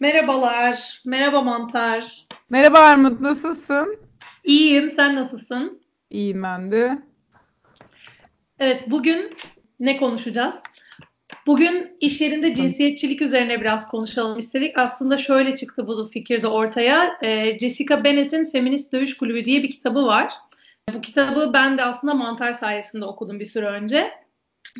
Merhabalar. Merhaba Mantar. Merhaba Armut, nasılsın? İyiyim. Sen nasılsın? İyiyim ben de. Evet, bugün ne konuşacağız? Bugün iş yerinde cinsiyetçilik üzerine biraz konuşalım istedik. Aslında şöyle çıktı bu fikir de ortaya. Ee, Jessica Bennett'in Feminist Dövüş Kulübü diye bir kitabı var. Bu kitabı ben de aslında Mantar sayesinde okudum bir süre önce.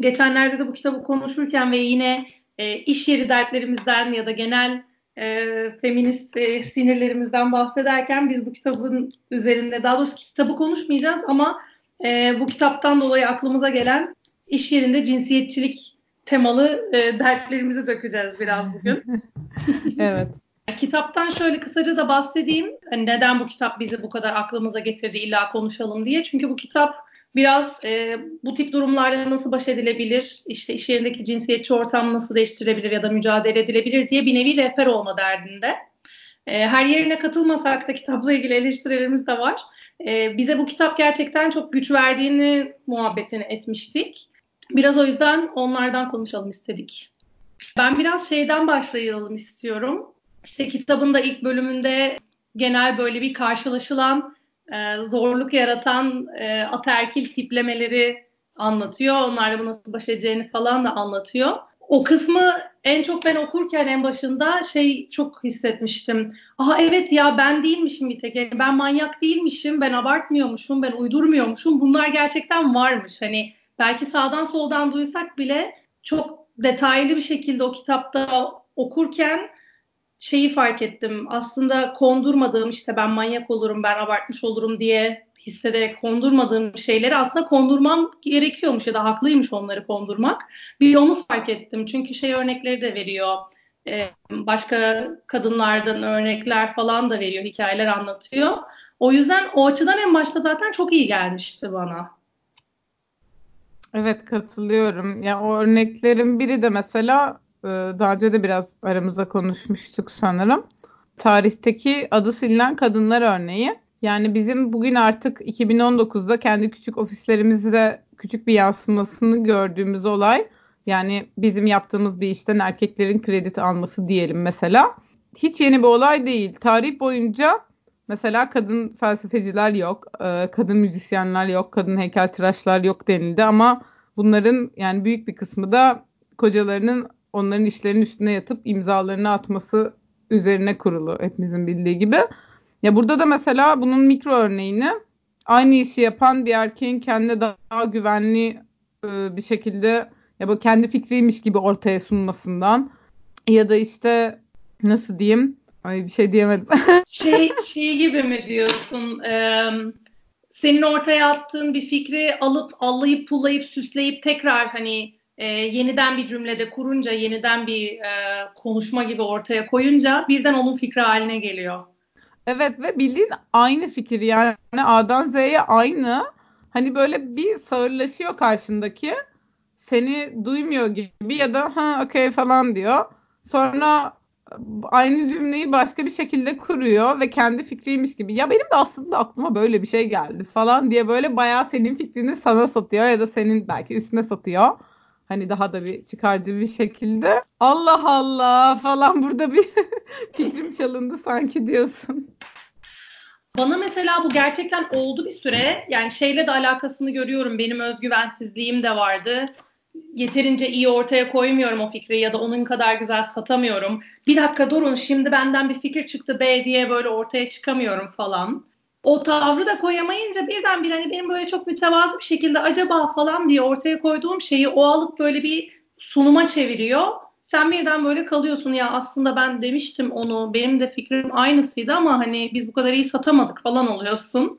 Geçenlerde de bu kitabı konuşurken ve yine e, iş yeri dertlerimizden ya da genel e, feminist e, sinirlerimizden bahsederken biz bu kitabın üzerinde daha doğrusu kitabı konuşmayacağız ama e, bu kitaptan dolayı aklımıza gelen iş yerinde cinsiyetçilik temalı e, dertlerimizi dökeceğiz biraz bugün. evet. Kitaptan şöyle kısaca da bahsedeyim. Hani neden bu kitap bizi bu kadar aklımıza getirdi illa konuşalım diye. Çünkü bu kitap biraz e, bu tip durumlarla nasıl baş edilebilir, işte iş yerindeki cinsiyetçi ortam nasıl değiştirilebilir ya da mücadele edilebilir diye bir nevi rehber olma derdinde. E, her yerine katılmasak da kitapla ilgili eleştirilerimiz de var. E, bize bu kitap gerçekten çok güç verdiğini muhabbetini etmiştik. Biraz o yüzden onlardan konuşalım istedik. Ben biraz şeyden başlayalım istiyorum. İşte kitabın da ilk bölümünde genel böyle bir karşılaşılan e, zorluk yaratan e, ataerkil tiplemeleri anlatıyor. Onlarla bu nasıl baş edeceğini falan da anlatıyor. O kısmı en çok ben okurken en başında şey çok hissetmiştim. Aha evet ya ben değilmişim bir tek. Yani ben manyak değilmişim, ben abartmıyormuşum, ben uydurmuyormuşum. Bunlar gerçekten varmış. Hani belki sağdan soldan duysak bile çok detaylı bir şekilde o kitapta okurken şeyi fark ettim. Aslında kondurmadığım işte ben manyak olurum, ben abartmış olurum diye hissederek kondurmadığım şeyleri aslında kondurmam gerekiyormuş ya da haklıymış onları kondurmak. Bir onu fark ettim. Çünkü şey örnekleri de veriyor. Ee, başka kadınlardan örnekler falan da veriyor, hikayeler anlatıyor. O yüzden o açıdan en başta zaten çok iyi gelmişti bana. Evet katılıyorum. Ya o örneklerin biri de mesela daha önce de biraz aramızda konuşmuştuk sanırım. Tarihteki adı silinen kadınlar örneği. Yani bizim bugün artık 2019'da kendi küçük ofislerimizde küçük bir yansımasını gördüğümüz olay. Yani bizim yaptığımız bir işten erkeklerin kredi alması diyelim mesela. Hiç yeni bir olay değil. Tarih boyunca mesela kadın felsefeciler yok, e, kadın müzisyenler yok, kadın heykeltıraşlar yok denildi ama bunların yani büyük bir kısmı da kocalarının onların işlerinin üstüne yatıp imzalarını atması üzerine kurulu hepimizin bildiği gibi. Ya burada da mesela bunun mikro örneğini aynı işi yapan bir erkeğin kendine daha güvenli e, bir şekilde ya bu kendi fikriymiş gibi ortaya sunmasından ya da işte nasıl diyeyim ay bir şey diyemedim. şey şey gibi mi diyorsun? Ee, senin ortaya attığın bir fikri alıp allayıp pullayıp süsleyip tekrar hani e, yeniden bir cümlede kurunca, yeniden bir e, konuşma gibi ortaya koyunca birden onun fikri haline geliyor. Evet ve bildiğin aynı fikir yani A'dan Z'ye aynı. Hani böyle bir sağırlaşıyor karşındaki. Seni duymuyor gibi ya da ha okey falan diyor. Sonra aynı cümleyi başka bir şekilde kuruyor ve kendi fikriymiş gibi. Ya benim de aslında aklıma böyle bir şey geldi falan diye böyle bayağı senin fikrini sana satıyor ya da senin belki üstüne satıyor. Hani daha da bir çıkarcı bir şekilde. Allah Allah falan burada bir fikrim çalındı sanki diyorsun. Bana mesela bu gerçekten oldu bir süre. Yani şeyle de alakasını görüyorum. Benim özgüvensizliğim de vardı. Yeterince iyi ortaya koymuyorum o fikri ya da onun kadar güzel satamıyorum. Bir dakika durun şimdi benden bir fikir çıktı B diye böyle ortaya çıkamıyorum falan o tavrı da koyamayınca birden bir hani benim böyle çok mütevazı bir şekilde acaba falan diye ortaya koyduğum şeyi o alıp böyle bir sunuma çeviriyor. Sen birden böyle kalıyorsun ya aslında ben demiştim onu benim de fikrim aynısıydı ama hani biz bu kadar iyi satamadık falan oluyorsun.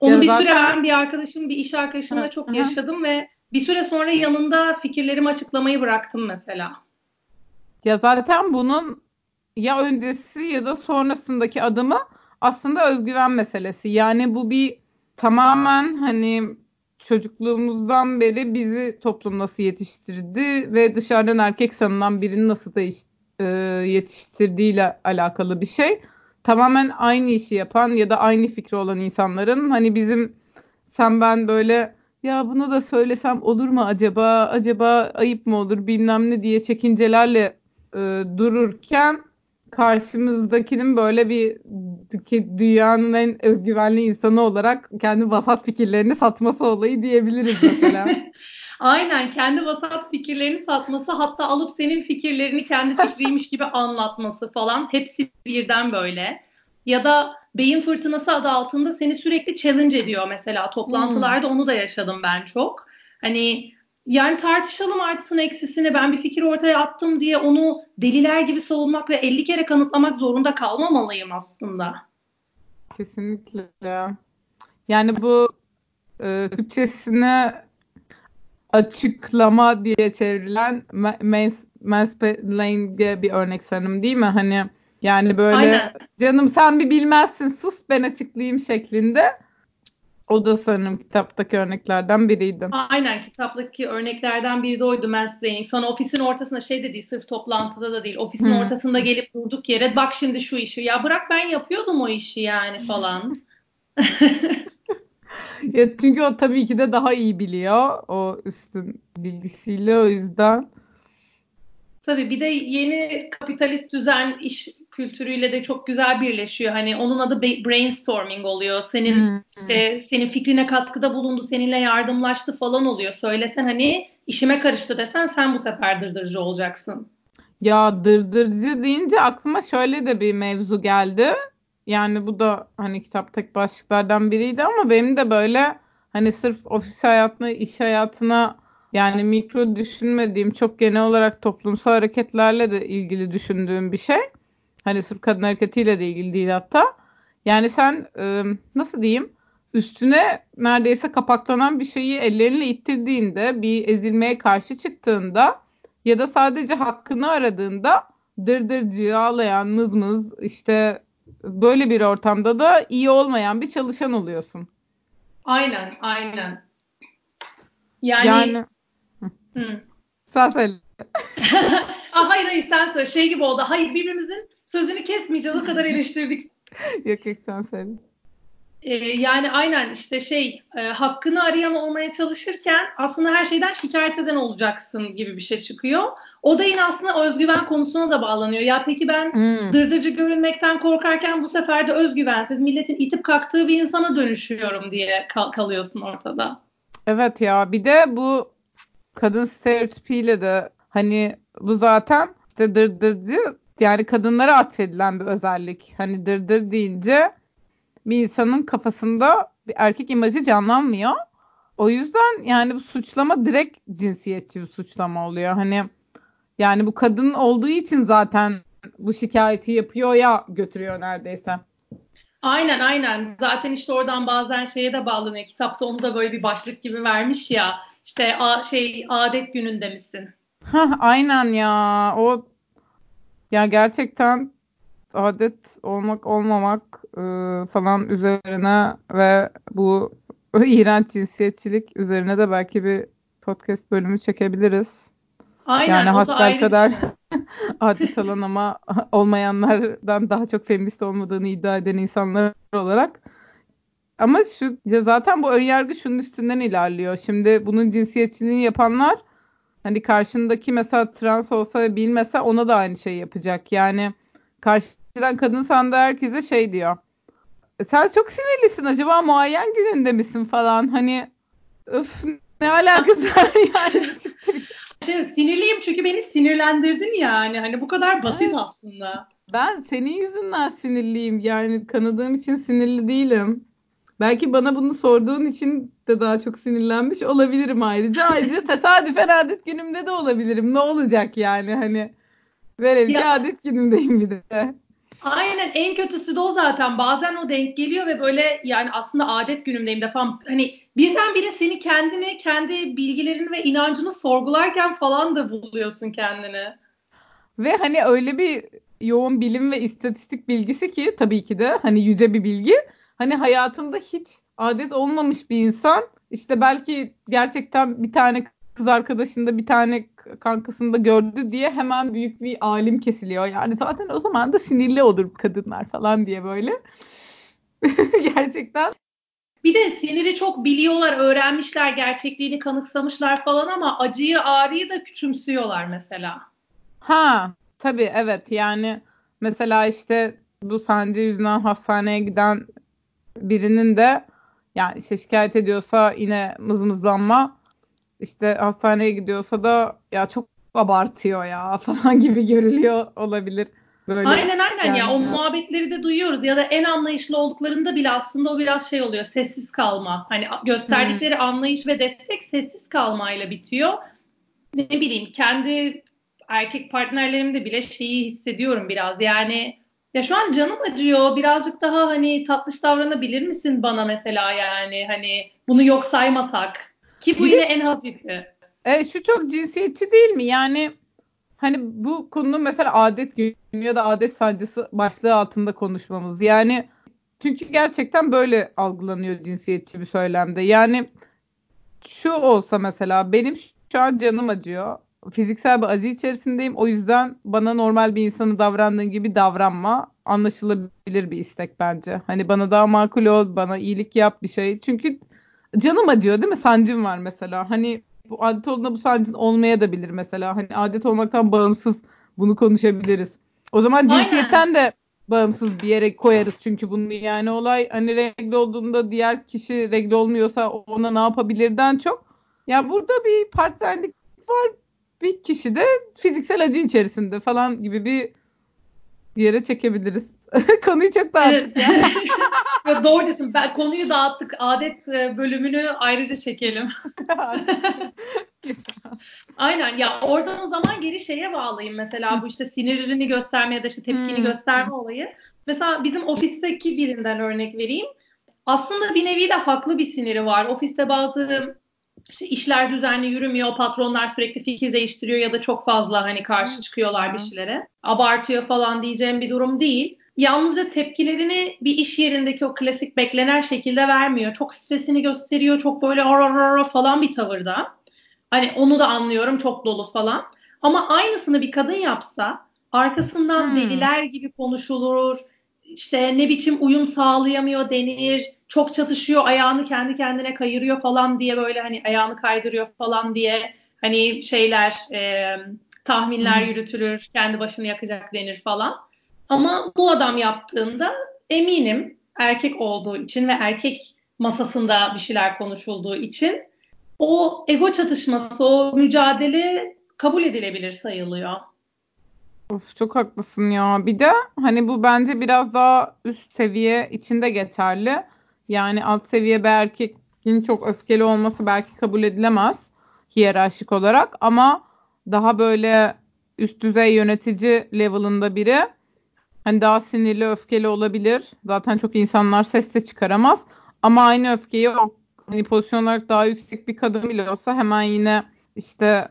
Onu ya bir zaten... süre ben bir arkadaşım bir iş arkadaşımla çok yaşadım ve bir süre sonra yanında fikirlerimi açıklamayı bıraktım mesela. Ya zaten bunun ya öncesi ya da sonrasındaki adımı aslında özgüven meselesi. Yani bu bir tamamen hani çocukluğumuzdan beri bizi toplum nasıl yetiştirdi ve dışarıdan erkek sanılan birini nasıl değiş, e, yetiştirdiğiyle alakalı bir şey. Tamamen aynı işi yapan ya da aynı fikri olan insanların hani bizim sen ben böyle ya bunu da söylesem olur mu acaba acaba ayıp mı olur bilmem ne diye çekincelerle e, dururken karşımızdakinin böyle bir dünyanın en özgüvenli insanı olarak kendi vasat fikirlerini satması olayı diyebiliriz mesela. Aynen kendi vasat fikirlerini satması hatta alıp senin fikirlerini kendi fikriymiş gibi anlatması falan hepsi birden böyle. Ya da beyin fırtınası adı altında seni sürekli challenge ediyor mesela toplantılarda hmm. onu da yaşadım ben çok. Hani yani tartışalım artısını eksisini ben bir fikir ortaya attım diye onu deliler gibi savunmak ve 50 kere kanıtlamak zorunda kalmamalıyım aslında. Kesinlikle. Yani bu e, Türkçesine açıklama diye çevrilen mansplaining'e bir örnek sanırım değil mi? Hani yani böyle Aynen. canım sen bir bilmezsin sus ben açıklayayım şeklinde. O da sanırım kitaptaki örneklerden biriydi. Aynen kitaptaki örneklerden biri de oydu mansplaining. Sonra ofisin ortasında şey de değil sırf toplantıda da değil. Ofisin hmm. ortasında gelip durduk yere bak şimdi şu işi. Ya bırak ben yapıyordum o işi yani falan. ya çünkü o tabii ki de daha iyi biliyor o üstün bilgisiyle o yüzden. Tabii bir de yeni kapitalist düzen iş kültürüyle de çok güzel birleşiyor. Hani onun adı brainstorming oluyor. Senin hmm. işte senin fikrine katkıda bulundu, seninle yardımlaştı falan oluyor. Söylesen hani işime karıştı desen sen bu sefer dırdırıcı olacaksın. Ya dırdırıcı deyince aklıma şöyle de bir mevzu geldi. Yani bu da hani kitaptaki başlıklardan biriydi ama benim de böyle hani sırf ofis hayatına, iş hayatına yani mikro düşünmediğim, çok genel olarak toplumsal hareketlerle de ilgili düşündüğüm bir şey. Hani sırf kadın hareketiyle de ilgili değil hatta. Yani sen e, nasıl diyeyim üstüne neredeyse kapaklanan bir şeyi ellerinle ittirdiğinde, bir ezilmeye karşı çıktığında ya da sadece hakkını aradığında dırdırcı, ağlayan, mızmız işte böyle bir ortamda da iyi olmayan bir çalışan oluyorsun. Aynen, aynen. Yani, yani... Hı. Sen söyle. Aa, hayır hayır sen söyle. Şey gibi oldu. Hayır birbirimizin sözünü kesmeyeceğiz. O kadar eleştirdik. yok yok sen söyle. Ee, yani aynen işte şey e, hakkını arayan olmaya çalışırken aslında her şeyden şikayet eden olacaksın gibi bir şey çıkıyor. O da yine aslında özgüven konusuna da bağlanıyor. Ya peki ben hmm. dırdırcı görünmekten korkarken bu sefer de özgüvensiz milletin itip kalktığı bir insana dönüşüyorum diye kal- kalıyorsun ortada. Evet ya bir de bu kadın stereotipiyle de hani bu zaten işte dırdırcı yani kadınlara atfedilen bir özellik. Hani dırdır deyince bir insanın kafasında bir erkek imajı canlanmıyor. O yüzden yani bu suçlama direkt cinsiyetçi bir suçlama oluyor. Hani yani bu kadın olduğu için zaten bu şikayeti yapıyor ya götürüyor neredeyse. Aynen aynen. Zaten işte oradan bazen şeye de bağlanıyor. Kitapta onu da böyle bir başlık gibi vermiş ya. İşte a, şey adet gününde misin? Ha aynen ya. O ya gerçekten adet olmak olmamak e, falan üzerine ve bu iğrenç cinsiyetçilik üzerine de belki bir podcast bölümü çekebiliriz. Aynen. Yani hasbel kadar şey. adet olan ama olmayanlardan daha çok feminist olmadığını iddia eden insanlar olarak. Ama şu zaten bu önyargı şunun üstünden ilerliyor. Şimdi bunun cinsiyetçiliğini yapanlar hani karşındaki mesela trans olsa ve bilmese ona da aynı şeyi yapacak. Yani karşıdan kadın sandığı herkese şey diyor. E, sen çok sinirlisin acaba muayyen gününde misin falan. Hani öf ne alakası var yani. Şey, sinirliyim çünkü beni sinirlendirdin yani. Hani bu kadar basit evet. aslında. Ben senin yüzünden sinirliyim. Yani kanadığım için sinirli değilim. Belki bana bunu sorduğun için de daha çok sinirlenmiş olabilirim ayrıca. Ayrıca tesadüfen adet günümde de olabilirim. Ne olacak yani hani. Velev ki adet günümdeyim bir de. Aynen en kötüsü de o zaten. Bazen o denk geliyor ve böyle yani aslında adet günümdeyim de falan. Hani birdenbire seni kendini, kendi bilgilerini ve inancını sorgularken falan da buluyorsun kendini. Ve hani öyle bir yoğun bilim ve istatistik bilgisi ki tabii ki de hani yüce bir bilgi. Hani hayatında hiç adet olmamış bir insan işte belki gerçekten bir tane kız arkadaşında bir tane kankasında gördü diye hemen büyük bir alim kesiliyor. Yani zaten o zaman da sinirli olur kadınlar falan diye böyle. Gerçekten. Bir de siniri çok biliyorlar, öğrenmişler, gerçekliğini kanıksamışlar falan ama acıyı, ağrıyı da küçümsüyorlar mesela. Ha, Tabii evet yani mesela işte bu sancı yüzünden hastaneye giden birinin de yani işte şikayet ediyorsa yine mızmızlanma işte hastaneye gidiyorsa da ya çok abartıyor ya falan gibi görülüyor olabilir. Böyle aynen aynen yani ya o muhabbetleri de duyuyoruz ya da en anlayışlı olduklarında bile aslında o biraz şey oluyor sessiz kalma. Hani gösterdikleri hmm. anlayış ve destek sessiz kalmayla bitiyor. Ne bileyim kendi erkek partnerlerimde bile şeyi hissediyorum biraz yani ya şu an canım acıyor birazcık daha hani tatlış davranabilir misin bana mesela yani hani bunu yok saymasak ki bu yine en hafifi. E, şu çok cinsiyetçi değil mi yani hani bu konunun mesela adet günü ya da adet sancısı başlığı altında konuşmamız. Yani çünkü gerçekten böyle algılanıyor cinsiyetçi bir söylemde. Yani şu olsa mesela benim şu an canım acıyor. Fiziksel bir acı içerisindeyim. O yüzden bana normal bir insanı davrandığın gibi davranma. Anlaşılabilir bir istek bence. Hani bana daha makul ol, bana iyilik yap bir şey. Çünkü canım acıyor değil mi? Sancım var mesela. Hani bu adet olduğunda bu sancın olmaya da bilir mesela. Hani adet olmaktan bağımsız bunu konuşabiliriz. O zaman cinsiyetten de bağımsız bir yere koyarız çünkü bunu yani olay hani regle olduğunda diğer kişi regle olmuyorsa ona ne yapabilirden çok ya burada bir partnerlik var bir kişi de fiziksel acı içerisinde falan gibi bir yere çekebiliriz. Konuyu çok dağıttık ya. Doğru diyorsun. Ben, konuyu dağıttık. Adet e, bölümünü ayrıca çekelim. Aynen ya oradan o zaman geri şeye bağlayayım mesela bu işte sinirini gösterme ya da işte tepkini hmm. gösterme olayı. Mesela bizim ofisteki birinden örnek vereyim. Aslında bir nevi de haklı bir siniri var. Ofiste bazı işte işler düzenli yürümüyor, patronlar sürekli fikir değiştiriyor ya da çok fazla hani karşı çıkıyorlar bir şeylere. Abartıyor falan diyeceğim bir durum değil. Yalnızca tepkilerini bir iş yerindeki o klasik beklenen şekilde vermiyor. Çok stresini gösteriyor, çok böyle falan bir tavırda. Hani onu da anlıyorum çok dolu falan. Ama aynısını bir kadın yapsa arkasından hmm. deliler gibi konuşulur. İşte ne biçim uyum sağlayamıyor denir. Çok çatışıyor ayağını kendi kendine kayırıyor falan diye böyle hani ayağını kaydırıyor falan diye hani şeyler e, tahminler yürütülür. Kendi başını yakacak denir falan. Ama bu adam yaptığında eminim erkek olduğu için ve erkek masasında bir şeyler konuşulduğu için o ego çatışması, o mücadele kabul edilebilir sayılıyor. Of çok haklısın ya. Bir de hani bu bence biraz daha üst seviye içinde geçerli. Yani alt seviye bir erkeğin çok öfkeli olması belki kabul edilemez hiyerarşik olarak ama daha böyle üst düzey yönetici level'ında biri hani daha sinirli öfkeli olabilir. Zaten çok insanlar ses de çıkaramaz. Ama aynı öfkeyi o hani pozisyon olarak daha yüksek bir kadın bile olsa hemen yine işte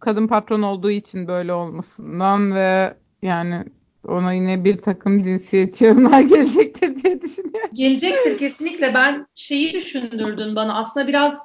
kadın patron olduğu için böyle olmasından ve yani ona yine bir takım cinsiyetçi yorumlar gelecektir diye düşünüyorum. Gelecektir kesinlikle. Ben şeyi düşündürdün bana. Aslında biraz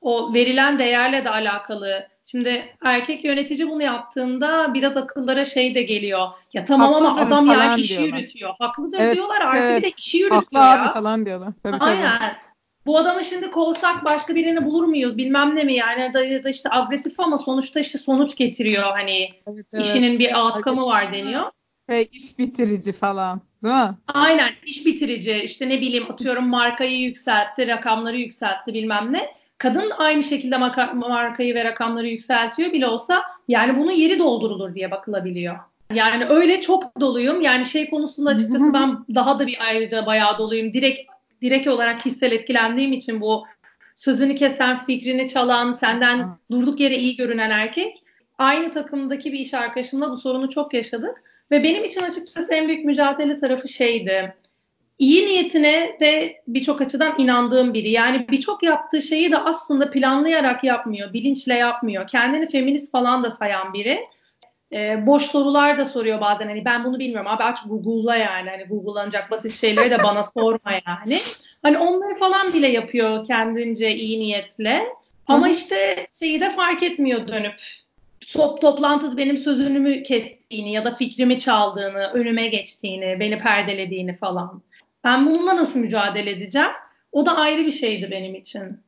o verilen değerle de alakalı. Şimdi erkek yönetici bunu yaptığında biraz akıllara şey de geliyor. Ya tamam Haklıdır ama adam yani işi diyorlar. yürütüyor. Haklıdır evet, diyorlar artı evet. bir de işi yürütüyor Haklı ya. abi falan diyorlar. Tabii, Aynen. Tabii bu adamı şimdi kovsak başka birini bulur muyuz bilmem ne mi yani da, da işte agresif ama sonuçta işte sonuç getiriyor hani evet, evet. işinin bir outcome'ı var deniyor. Şey, iş bitirici falan değil mi? Aynen iş bitirici işte ne bileyim atıyorum markayı yükseltti rakamları yükseltti bilmem ne. Kadın aynı şekilde markayı ve rakamları yükseltiyor bile olsa yani bunun yeri doldurulur diye bakılabiliyor. Yani öyle çok doluyum. Yani şey konusunda açıkçası ben daha da bir ayrıca bayağı doluyum. Direkt direkt olarak kişisel etkilendiğim için bu sözünü kesen, fikrini çalan, senden durduk yere iyi görünen erkek. Aynı takımdaki bir iş arkadaşımla bu sorunu çok yaşadık. Ve benim için açıkçası en büyük mücadele tarafı şeydi. İyi niyetine de birçok açıdan inandığım biri. Yani birçok yaptığı şeyi de aslında planlayarak yapmıyor, bilinçle yapmıyor. Kendini feminist falan da sayan biri e, boş sorular da soruyor bazen hani ben bunu bilmiyorum abi aç Google'la yani hani Google'lanacak basit şeyleri de bana sorma yani. Hani onları falan bile yapıyor kendince iyi niyetle. Ama işte şeyi de fark etmiyor dönüp top, toplantıda benim sözümü kestiğini ya da fikrimi çaldığını, önüme geçtiğini, beni perdelediğini falan. Ben bununla nasıl mücadele edeceğim? O da ayrı bir şeydi benim için.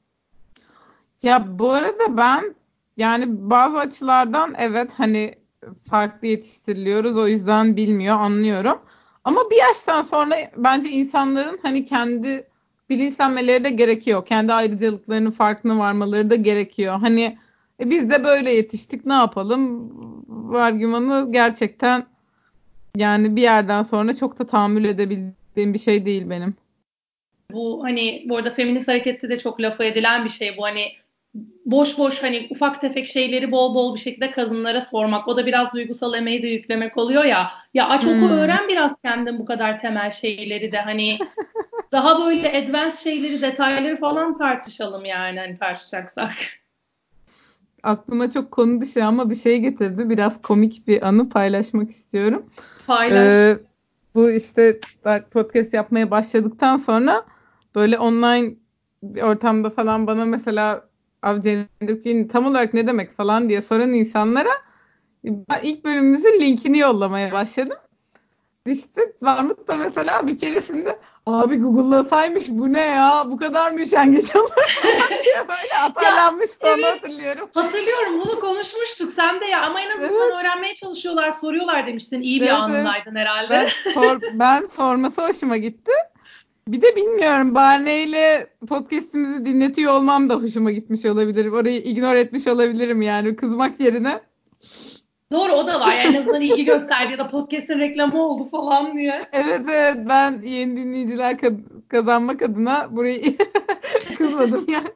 Ya bu arada ben yani bazı açılardan evet hani farklı yetiştiriliyoruz. O yüzden bilmiyor, anlıyorum. Ama bir yaştan sonra bence insanların hani kendi bilinçlenmeleri de gerekiyor. Kendi ayrıcalıklarının farkına varmaları da gerekiyor. Hani e, biz de böyle yetiştik ne yapalım? Argümanı gerçekten yani bir yerden sonra çok da tahammül edebildiğim bir şey değil benim. Bu hani bu arada feminist harekette de çok lafı edilen bir şey bu hani boş boş hani ufak tefek şeyleri bol bol bir şekilde kadınlara sormak. O da biraz duygusal emeği de yüklemek oluyor ya. Ya aç oku hmm. öğren biraz kendin bu kadar temel şeyleri de hani daha böyle advanced şeyleri, detayları falan tartışalım yani hani tartışacaksak. Aklıma çok konu dışı ama bir şey getirdi. Biraz komik bir anı paylaşmak istiyorum. Paylaş. Ee, bu işte podcast yapmaya başladıktan sonra böyle online bir ortamda falan bana mesela Avcı tam olarak ne demek falan diye soran insanlara ben ilk bölümümüzün linkini yollamaya başladım. İşte Mahmut da mesela bir keresinde abi Google'lasaymış bu ne ya bu kadar mı üşengeç böyle atarlanmıştı onu hatırlıyorum. Hatırlıyorum bunu konuşmuştuk sen de ya ama en azından evet. öğrenmeye çalışıyorlar soruyorlar demiştin iyi bir evet, anındaydın herhalde. Ben, sor, ben sorması hoşuma gitti. Bir de bilmiyorum Barney ile podcast'imizi dinletiyor olmam da hoşuma gitmiş olabilir. Orayı ignore etmiş olabilirim yani kızmak yerine. Doğru o da var. Yani en azından ilgi gösterdi ya da podcast'in reklamı oldu falan diye. Evet evet ben yeni dinleyiciler kazanmak adına burayı kızmadım yani.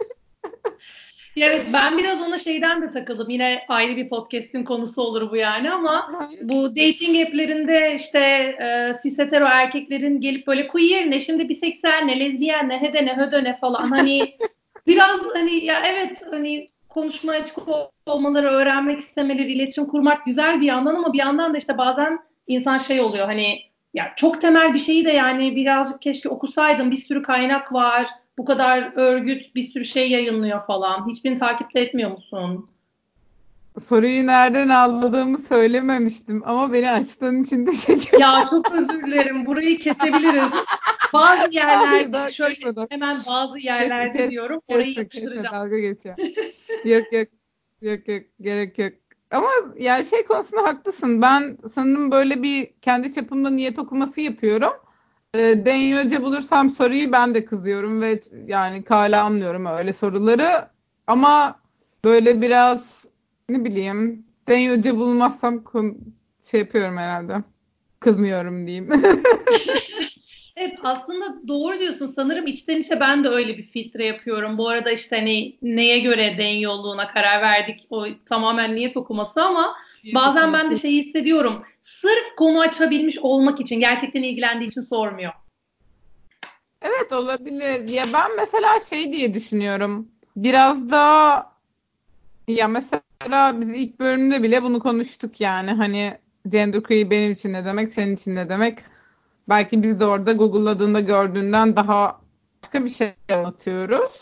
Evet ben biraz ona şeyden de takıldım. Yine ayrı bir podcast'in konusu olur bu yani ama bu dating app'lerinde işte e, cis hetero erkeklerin gelip böyle queer ne şimdi biseksüel ne lezbiyen ne hede ne hödö ne falan hani biraz hani ya evet hani konuşmaya açık olmaları, öğrenmek istemeleri, iletişim kurmak güzel bir yandan ama bir yandan da işte bazen insan şey oluyor hani ya çok temel bir şeyi de yani birazcık keşke okusaydım bir sürü kaynak var bu kadar örgüt bir sürü şey yayınlıyor falan. Hiçbirini takipte etmiyor musun? Soruyu nereden aldığımı söylememiştim ama beni açtığın için teşekkür Ya çok özür dilerim. Burayı kesebiliriz. Bazı yerlerde şöyle hemen bazı yerlerde diyorum. Orayı yapıştıracağım. dalga geçiyor. yok yok. Yok yok. Gerek yok. Ama yani şey konusunda haklısın. Ben sanırım böyle bir kendi çapımda niyet okuması yapıyorum e, Denyoca bulursam soruyu ben de kızıyorum ve yani kale almıyorum öyle soruları. Ama böyle biraz ne bileyim Denyoca bulmazsam şey yapıyorum herhalde. Kızmıyorum diyeyim. Evet aslında doğru diyorsun. Sanırım içten içe ben de öyle bir filtre yapıyorum. Bu arada işte hani neye göre den yolluğuna karar verdik. O tamamen niyet okuması ama bazen ben de şeyi hissediyorum. Sırf konu açabilmiş olmak için gerçekten ilgilendiği için sormuyor. Evet olabilir. Ya ben mesela şey diye düşünüyorum. Biraz da ya mesela biz ilk bölümde bile bunu konuştuk yani hani gender benim için ne demek, senin için ne demek belki biz de orada Google'ladığında gördüğünden daha başka bir şey anlatıyoruz.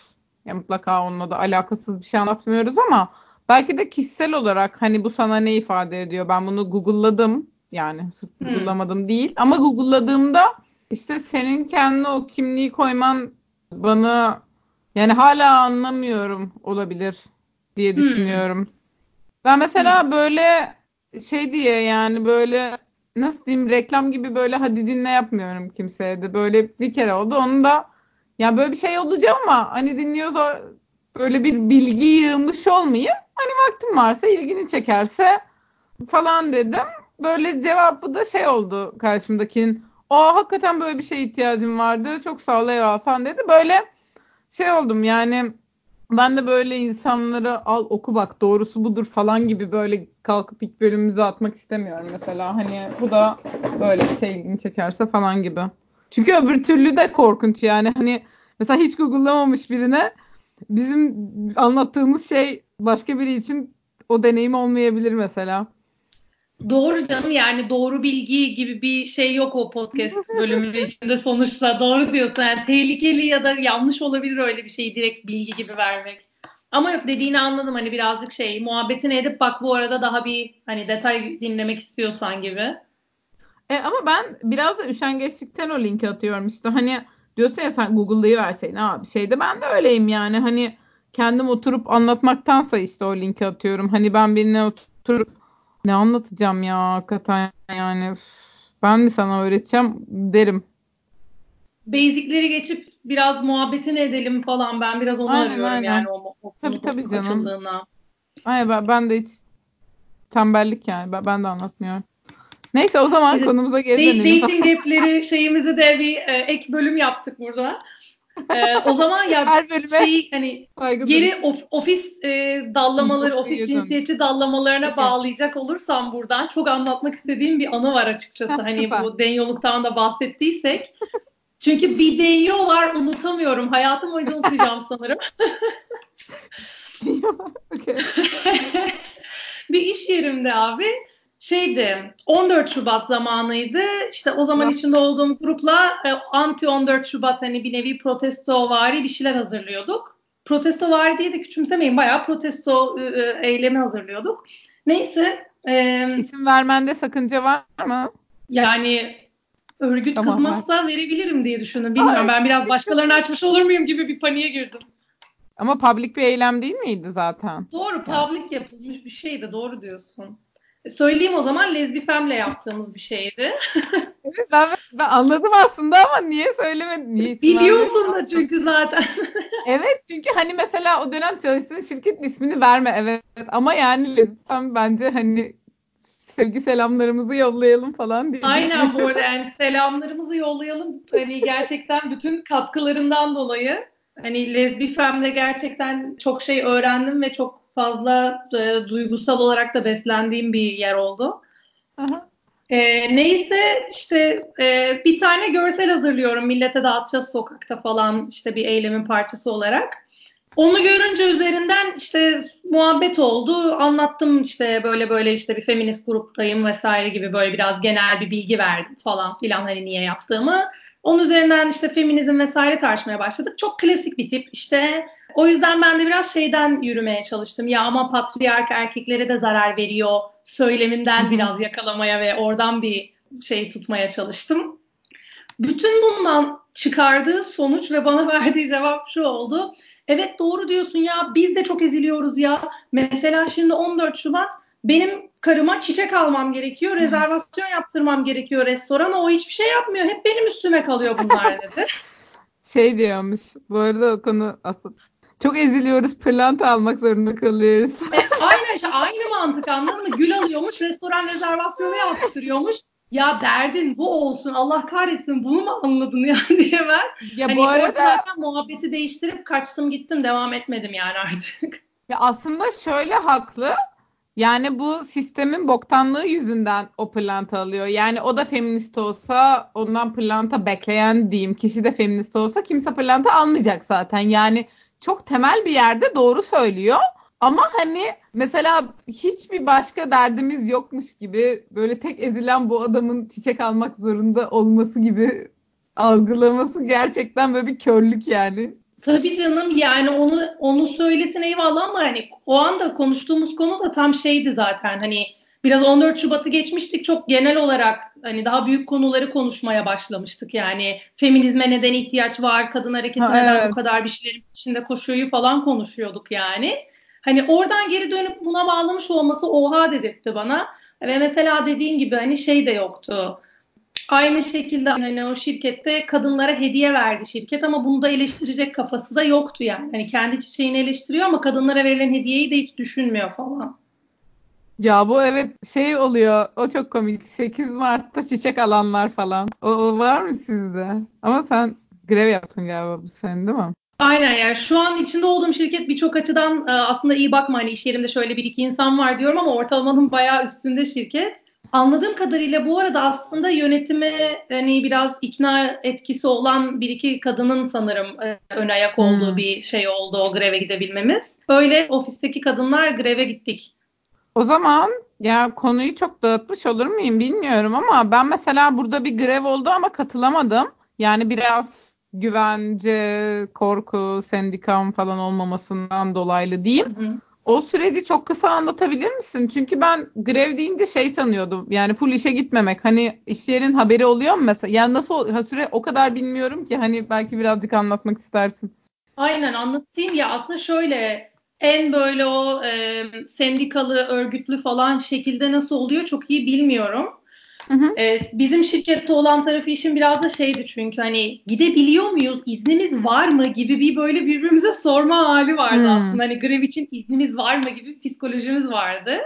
Ya mutlaka onunla da alakasız bir şey anlatmıyoruz ama belki de kişisel olarak hani bu sana ne ifade ediyor? Ben bunu Google'ladım. Yani sırf hmm. Google'lamadım değil. Ama Google'ladığımda işte senin kendine o kimliği koyman bana yani hala anlamıyorum olabilir diye hmm. düşünüyorum. Hmm. Ben mesela hmm. böyle şey diye yani böyle nasıl diyeyim reklam gibi böyle hadi dinle yapmıyorum kimseye de. Böyle bir kere oldu. Onu da ya böyle bir şey olacak ama hani dinliyoruz böyle bir bilgi yığmış olmayayım. Hani vaktim varsa ilgini çekerse falan dedim. Böyle cevabı da şey oldu karşımdakinin. Aa hakikaten böyle bir şeye ihtiyacım vardı. Çok sağ ol eyvallah falan dedi. Böyle şey oldum yani ben de böyle insanlara al oku bak doğrusu budur falan gibi böyle kalkıp ilk bölümümüzü atmak istemiyorum mesela. Hani bu da böyle bir şey ilgini çekerse falan gibi. Çünkü öbür türlü de korkunç yani. Hani mesela hiç Google'lamamış birine bizim anlattığımız şey başka biri için o deneyim olmayabilir mesela. Doğru canım yani doğru bilgi gibi bir şey yok o podcast bölümünün içinde sonuçta doğru diyorsun yani tehlikeli ya da yanlış olabilir öyle bir şeyi direkt bilgi gibi vermek. Ama yok dediğini anladım hani birazcık şey muhabbetini edip bak bu arada daha bir hani detay dinlemek istiyorsan gibi. E, ama ben biraz da üşengeçlikten o linki atıyorum işte hani diyorsun ya sen Google'layı verseydin abi şeyde ben de öyleyim yani hani kendim oturup anlatmaktansa işte o linki atıyorum. Hani ben birine oturup Ne anlatacağım ya hakikaten yani. Ben mi sana öğreteceğim derim. Basic'leri geçip biraz muhabbetini edelim falan. Ben biraz onu aynen, arıyorum aynen. yani o, o tabii, tabii canım. Aynen ben, ben de hiç tembellik yani. Ben, ben de anlatmıyorum. Neyse o zaman konumuza geri dönelim. Dating app'leri şeyimizi de bir e, ek bölüm yaptık burada. E, o zaman ya Her bölüme şey hani geri of, ofis e, dallamaları, ofis cinsiyetçi dallamalarına bağlayacak olursam buradan çok anlatmak istediğim bir anı var açıkçası. hani süper. bu denyoluktan da bahsettiysek. Çünkü bir denyo var unutamıyorum. Hayatım boyunca unutacağım sanırım. bir iş yerimde abi şeydi 14 Şubat zamanıydı. İşte o zaman içinde olduğum grupla e, anti 14 Şubat hani bir nevi protesto vari bir şeyler hazırlıyorduk. Protesto vari diye de küçümsemeyin. Bayağı protesto e, e, eylemi hazırlıyorduk. Neyse. E, İsim vermende sakınca var mı? Yani örgüt tamam, kızmazsa ver. verebilirim diye düşündüm. Bilmiyorum Ay. ben biraz başkalarını açmış olur muyum gibi bir paniğe girdim. Ama public bir eylem değil miydi zaten? Doğru, public yapılmış bir şeydi. Doğru diyorsun. Söyleyeyim o zaman Lezbifem'le yaptığımız bir şeydi. evet, ben, ben anladım aslında ama niye söylemedin? Niye Biliyorsun da çünkü zaten. evet çünkü hani mesela o dönem çalıştığın şirketin ismini verme evet ama yani Lezbifem bence hani sevgi selamlarımızı yollayalım falan diye. Aynen bu arada yani selamlarımızı yollayalım. Hani gerçekten bütün katkılarından dolayı. Hani Lezbifem'de gerçekten çok şey öğrendim ve çok fazla e, duygusal olarak da beslendiğim bir yer oldu. E, neyse işte e, bir tane görsel hazırlıyorum millete dağıtacağız sokakta falan işte bir eylemin parçası olarak. Onu görünce üzerinden işte muhabbet oldu. Anlattım işte böyle böyle işte bir feminist gruptayım vesaire gibi böyle biraz genel bir bilgi verdim falan filan hani niye yaptığımı. Onun üzerinden işte feminizm vesaire tartışmaya başladık. Çok klasik bir tip. İşte o yüzden ben de biraz şeyden yürümeye çalıştım. Ya ama patriark erkeklere de zarar veriyor söyleminden biraz yakalamaya ve oradan bir şey tutmaya çalıştım. Bütün bundan çıkardığı sonuç ve bana verdiği cevap şu oldu. Evet doğru diyorsun ya biz de çok eziliyoruz ya. Mesela şimdi 14 Şubat benim karıma çiçek almam gerekiyor, rezervasyon yaptırmam gerekiyor restorana. O hiçbir şey yapmıyor. Hep benim üstüme kalıyor bunlar dedi. şey diyormuş. Bu arada o konu asıl çok eziliyoruz. Pırlanta almak zorunda kalıyoruz. E, aynen işte aynı mantık anladın mı? Gül alıyormuş, restoran rezervasyonu yaptırıyormuş. Ya derdin bu olsun Allah kahretsin bunu mu anladın ya diye ben. Ya hani bu arada muhabbeti değiştirip kaçtım gittim devam etmedim yani artık. Ya aslında şöyle haklı. Yani bu sistemin boktanlığı yüzünden o pırlanta alıyor. Yani o da feminist olsa ondan pırlanta bekleyen diyeyim kişi de feminist olsa kimse pırlanta almayacak zaten. Yani çok temel bir yerde doğru söylüyor. Ama hani mesela hiçbir başka derdimiz yokmuş gibi böyle tek ezilen bu adamın çiçek almak zorunda olması gibi algılaması gerçekten böyle bir körlük yani. Tabii canım yani onu onu söylesin eyvallah ama hani o anda konuştuğumuz konu da tam şeydi zaten hani biraz 14 Şubat'ı geçmiştik çok genel olarak hani daha büyük konuları konuşmaya başlamıştık yani feminizme neden ihtiyaç var kadın hareketi ha, neden evet. bu kadar bir şeylerin içinde koşuyor falan konuşuyorduk yani. Hani oradan geri dönüp buna bağlamış olması oha dedirtti bana. Ve mesela dediğin gibi hani şey de yoktu. Aynı şekilde hani o şirkette kadınlara hediye verdi şirket ama bunu da eleştirecek kafası da yoktu yani. Hani kendi çiçeğini eleştiriyor ama kadınlara verilen hediyeyi de hiç düşünmüyor falan. Ya bu evet şey oluyor. O çok komik. 8 Mart'ta çiçek alanlar falan. O, o var mı sizde? Ama sen grev yaptın galiba bu sene değil mi? Aynen yani şu an içinde olduğum şirket birçok açıdan e, aslında iyi bakma hani iş yerimde şöyle bir iki insan var diyorum ama ortalamanın bayağı üstünde şirket. Anladığım kadarıyla bu arada aslında yönetime hani biraz ikna etkisi olan bir iki kadının sanırım e, ön ayak olduğu hmm. bir şey oldu o greve gidebilmemiz. Öyle ofisteki kadınlar greve gittik. O zaman ya konuyu çok dağıtmış olur muyum bilmiyorum ama ben mesela burada bir grev oldu ama katılamadım. Yani biraz güvence, korku, sendikam falan olmamasından dolaylı diyeyim. Hı hı. O süreci çok kısa anlatabilir misin? Çünkü ben grev deyince şey sanıyordum. Yani full işe gitmemek. Hani iş yerin haberi oluyor mu mesela? Yani nasıl ha, süre o kadar bilmiyorum ki hani belki birazcık anlatmak istersin. Aynen anlatayım ya aslında şöyle en böyle o e, sendikalı, örgütlü falan şekilde nasıl oluyor çok iyi bilmiyorum. Hı hı. E, bizim şirkette olan tarafı işin biraz da şeydi çünkü hani gidebiliyor muyuz, iznimiz var mı gibi bir böyle birbirimize sorma hali vardı hmm. aslında. Hani grev için iznimiz var mı gibi bir psikolojimiz vardı.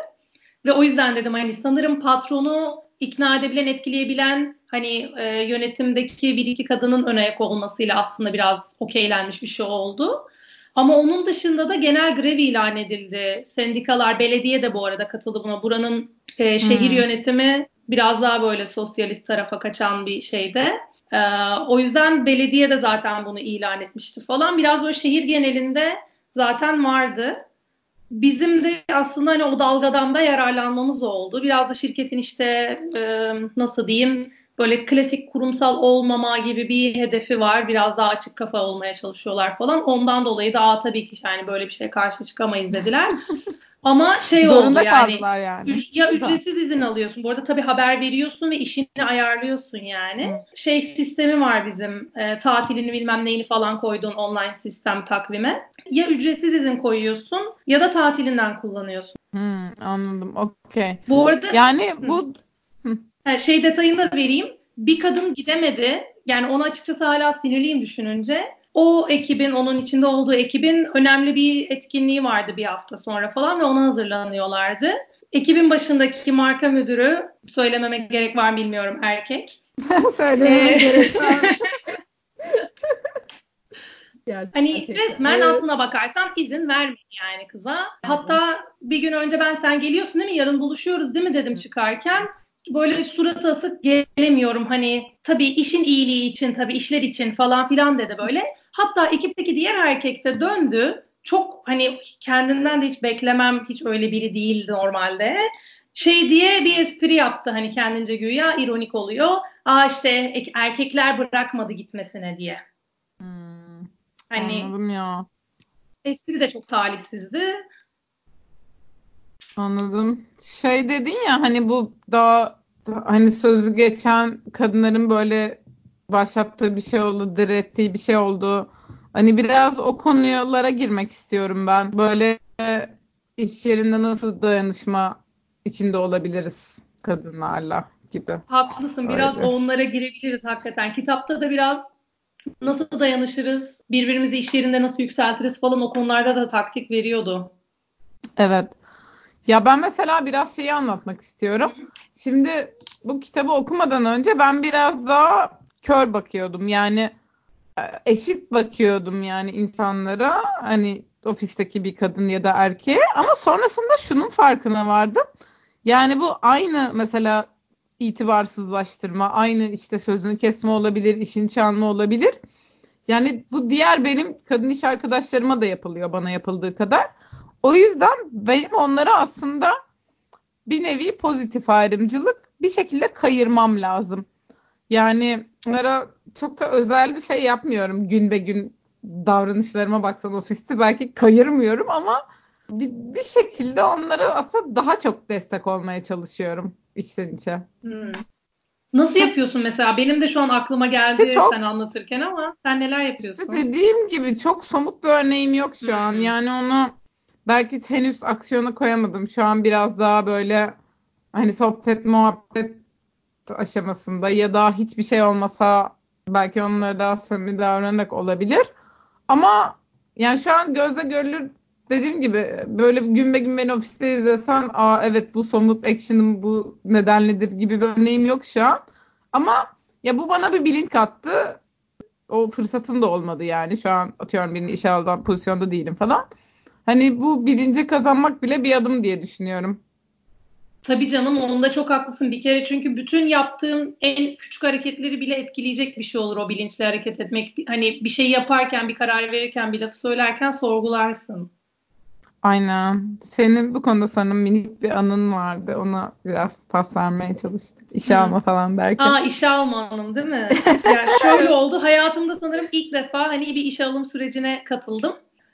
Ve o yüzden dedim hani sanırım patronu ikna edebilen, etkileyebilen hani e, yönetimdeki bir iki kadının ön ayak olmasıyla aslında biraz okeylenmiş bir şey oldu. Ama onun dışında da genel grev ilan edildi. Sendikalar, belediye de bu arada katıldı buna. Buranın e, şehir hmm. yönetimi biraz daha böyle sosyalist tarafa kaçan bir şeyde. Ee, o yüzden belediye de zaten bunu ilan etmişti falan. Biraz böyle şehir genelinde zaten vardı. Bizim de aslında hani o dalgadan da yararlanmamız oldu. Biraz da şirketin işte e, nasıl diyeyim böyle klasik kurumsal olmama gibi bir hedefi var. Biraz daha açık kafa olmaya çalışıyorlar falan. Ondan dolayı da Aa, tabii ki yani böyle bir şeye karşı çıkamayız dediler. Ama şey oldu yani, yani. Üc, ya ücretsiz izin alıyorsun. Bu arada tabii haber veriyorsun ve işini ayarlıyorsun yani. Hı. Şey sistemi var bizim. E, tatilini bilmem neyini falan koyduğun online sistem takvime. Ya ücretsiz izin koyuyorsun ya da tatilinden kullanıyorsun. Hmm, anladım. Okey. Bu arada yani bu hı. Şey detayını da vereyim. Bir kadın gidemedi. Yani ona açıkçası hala sinirliyim düşününce o ekibin, onun içinde olduğu ekibin önemli bir etkinliği vardı bir hafta sonra falan ve ona hazırlanıyorlardı. Ekibin başındaki marka müdürü, söylememek gerek var bilmiyorum, erkek. Söylememek ee, gerek var. hani resmen evet. aslına bakarsan izin vermedi yani kıza. Hatta bir gün önce ben sen geliyorsun değil mi? Yarın buluşuyoruz değil mi dedim çıkarken böyle surat asık gelemiyorum hani tabii işin iyiliği için tabii işler için falan filan dedi böyle. Hatta ekipteki diğer erkek de döndü. Çok hani kendinden de hiç beklemem hiç öyle biri değildi normalde. Şey diye bir espri yaptı hani kendince güya ironik oluyor. Aa işte erkekler bırakmadı gitmesine diye. Hmm, hani anladım ya. Espri de çok talihsizdi. Anladım. Şey dedin ya hani bu daha hani sözü geçen kadınların böyle başlattığı bir şey oldu, direttiği bir şey oldu. Hani biraz o konulara girmek istiyorum ben. Böyle iş yerinde nasıl dayanışma içinde olabiliriz kadınlarla gibi. Haklısın. Biraz Öyle. onlara girebiliriz hakikaten. Kitapta da biraz nasıl dayanışırız, birbirimizi iş yerinde nasıl yükseltiriz falan o konularda da taktik veriyordu. Evet. Ya ben mesela biraz şeyi anlatmak istiyorum. Şimdi bu kitabı okumadan önce ben biraz daha kör bakıyordum. Yani e, eşit bakıyordum yani insanlara. Hani ofisteki bir kadın ya da erkeğe ama sonrasında şunun farkına vardım. Yani bu aynı mesela itibarsızlaştırma, aynı işte sözünü kesme olabilir, işin çalma olabilir. Yani bu diğer benim kadın iş arkadaşlarıma da yapılıyor bana yapıldığı kadar. O yüzden benim onlara aslında bir nevi pozitif ayrımcılık bir şekilde kayırmam lazım. Yani onlara çok da özel bir şey yapmıyorum. Gün be gün davranışlarıma baksan ofiste belki kayırmıyorum ama bir, bir şekilde onlara aslında daha çok destek olmaya çalışıyorum içten içe. Hmm. Nasıl yapıyorsun mesela? Benim de şu an aklıma geldi işte çok, sen anlatırken ama sen neler yapıyorsun? İşte dediğim gibi çok somut bir örneğim yok şu hmm. an. Yani onu belki henüz aksiyona koyamadım. Şu an biraz daha böyle hani sohbet muhabbet aşamasında ya da hiçbir şey olmasa belki onlara daha samimi davranarak olabilir. Ama yani şu an gözle görülür dediğim gibi böyle gün be gün beni ofiste izlesen aa evet bu somut action'ım bu nedenlidir gibi bir örneğim yok şu an. Ama ya bu bana bir bilinç kattı. O fırsatım da olmadı yani. Şu an atıyorum birini işe aldan pozisyonda değilim falan. Hani bu bilinci kazanmak bile bir adım diye düşünüyorum. Tabii canım onda çok haklısın bir kere çünkü bütün yaptığın en küçük hareketleri bile etkileyecek bir şey olur o bilinçli hareket etmek. Hani bir şey yaparken, bir karar verirken, bir lafı söylerken sorgularsın. Aynen. Senin bu konuda sanırım minik bir anın vardı. Ona biraz pas vermeye çalıştık. İşe alma falan derken. Aa işe alma anım değil mi? yani şöyle oldu. Hayatımda sanırım ilk defa hani bir işe alım sürecine katıldım.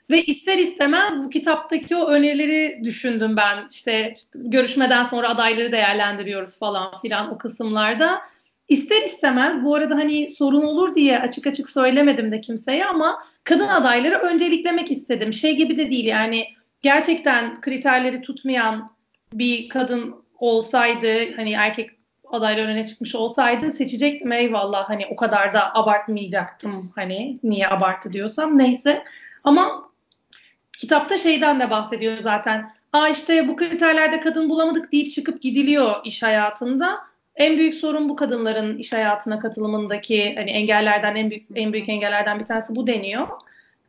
Ve ister istemez bu kitaptaki o önerileri düşündüm ben. İşte, işte görüşmeden sonra adayları değerlendiriyoruz falan filan o kısımlarda. İster istemez bu arada hani sorun olur diye açık açık söylemedim de kimseye ama kadın adayları önceliklemek istedim. Şey gibi de değil yani gerçekten kriterleri tutmayan bir kadın olsaydı hani erkek adaylar önüne çıkmış olsaydı seçecektim eyvallah hani o kadar da abartmayacaktım hani niye abartı diyorsam neyse ama kitapta şeyden de bahsediyor zaten aa işte bu kriterlerde kadın bulamadık deyip çıkıp gidiliyor iş hayatında en büyük sorun bu kadınların iş hayatına katılımındaki hani engellerden en büyük en büyük engellerden bir tanesi bu deniyor.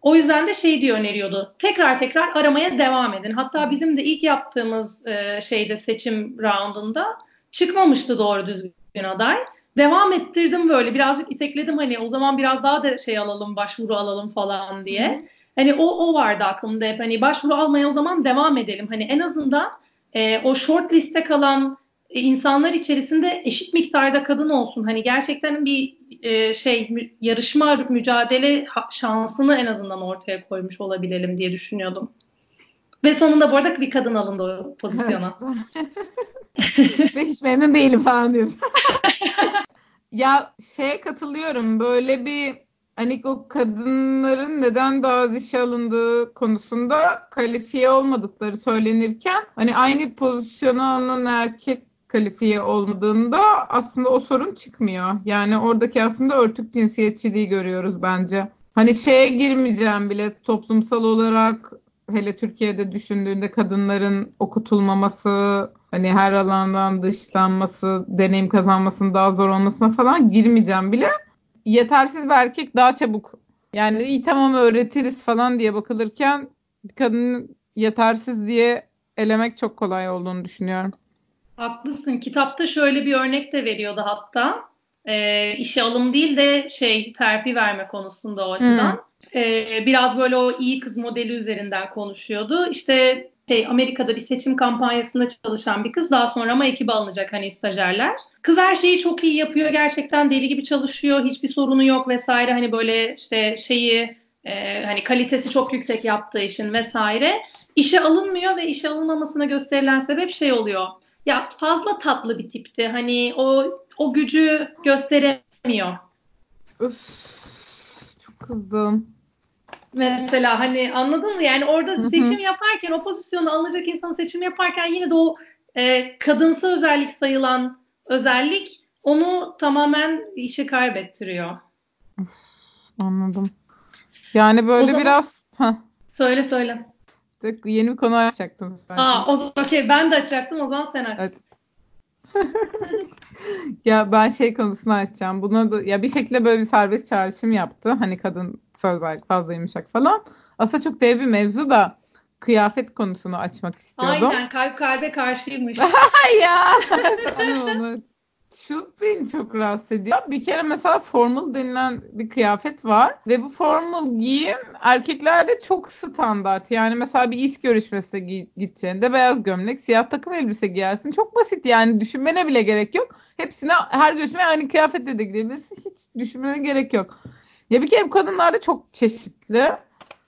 O yüzden de şey diye öneriyordu. Tekrar tekrar aramaya devam edin. Hatta bizim de ilk yaptığımız e, şeyde seçim roundunda çıkmamıştı doğru düzgün aday. Devam ettirdim böyle birazcık itekledim hani o zaman biraz daha da şey alalım başvuru alalım falan diye. Hani o o vardı aklımda hep hani başvuru almaya o zaman devam edelim. Hani en azından e, o short liste kalan e, insanlar içerisinde eşit miktarda kadın olsun. Hani gerçekten bir e, şey yarışma mücadele şansını en azından ortaya koymuş olabilelim diye düşünüyordum. Ve sonunda bu arada bir kadın alındı o pozisyona. Ve hiç memnun değilim falan diyorsun. ya şeye katılıyorum. Böyle bir hani o kadınların neden daha az işe alındığı konusunda kalifiye olmadıkları söylenirken hani aynı pozisyona alınan erkek kalifiye olmadığında aslında o sorun çıkmıyor. Yani oradaki aslında örtük cinsiyetçiliği görüyoruz bence. Hani şeye girmeyeceğim bile toplumsal olarak hele Türkiye'de düşündüğünde kadınların okutulmaması, hani her alandan dışlanması, deneyim kazanmasının daha zor olmasına falan girmeyeceğim bile. Yetersiz bir erkek daha çabuk yani iyi tamam öğretiriz falan diye bakılırken kadının yetersiz diye elemek çok kolay olduğunu düşünüyorum. Haklısın. Kitapta şöyle bir örnek de veriyordu hatta. E, işe alım değil de şey terfi verme konusunda o açıdan. Hmm. E, biraz böyle o iyi kız modeli üzerinden konuşuyordu. İşte şey Amerika'da bir seçim kampanyasında çalışan bir kız daha sonra ama ekibe alınacak hani stajyerler. Kız her şeyi çok iyi yapıyor. Gerçekten deli gibi çalışıyor. Hiçbir sorunu yok vesaire. Hani böyle işte şeyi e, hani kalitesi çok yüksek yaptığı için vesaire. İşe alınmıyor ve işe alınmamasına gösterilen sebep şey oluyor ya fazla tatlı bir tipti. Hani o o gücü gösteremiyor. Öf, çok kızdım. Mesela hani anladın mı? Yani orada seçim yaparken o pozisyonu alınacak insan seçim yaparken yine de o e, kadınsı özellik sayılan özellik onu tamamen işi kaybettiriyor. anladım. Yani böyle zaman, biraz Heh. söyle söyle. Yeni bir konu açacaktım. Aa, o okey ben de açacaktım o zaman sen aç. Evet. ya ben şey konusunu açacağım. Buna da ya bir şekilde böyle bir serbest çağrışım yaptı. Hani kadın sözler fazla yumuşak falan. Aslında çok dev bir mevzu da kıyafet konusunu açmak istiyordum. Aynen kalp kalbe karşıymış. ya. onu şu beni çok rahatsız ediyor. Bir kere mesela formal denilen bir kıyafet var ve bu formal giyim erkeklerde çok standart. Yani mesela bir iş görüşmesine gideceğinde beyaz gömlek, siyah takım elbise giyersin. Çok basit yani düşünmene bile gerek yok. Hepsine her görüşmeye aynı kıyafetle de gidebilirsin. Hiç düşünmene gerek yok. Ya bir kere kadınlarda çok çeşitli.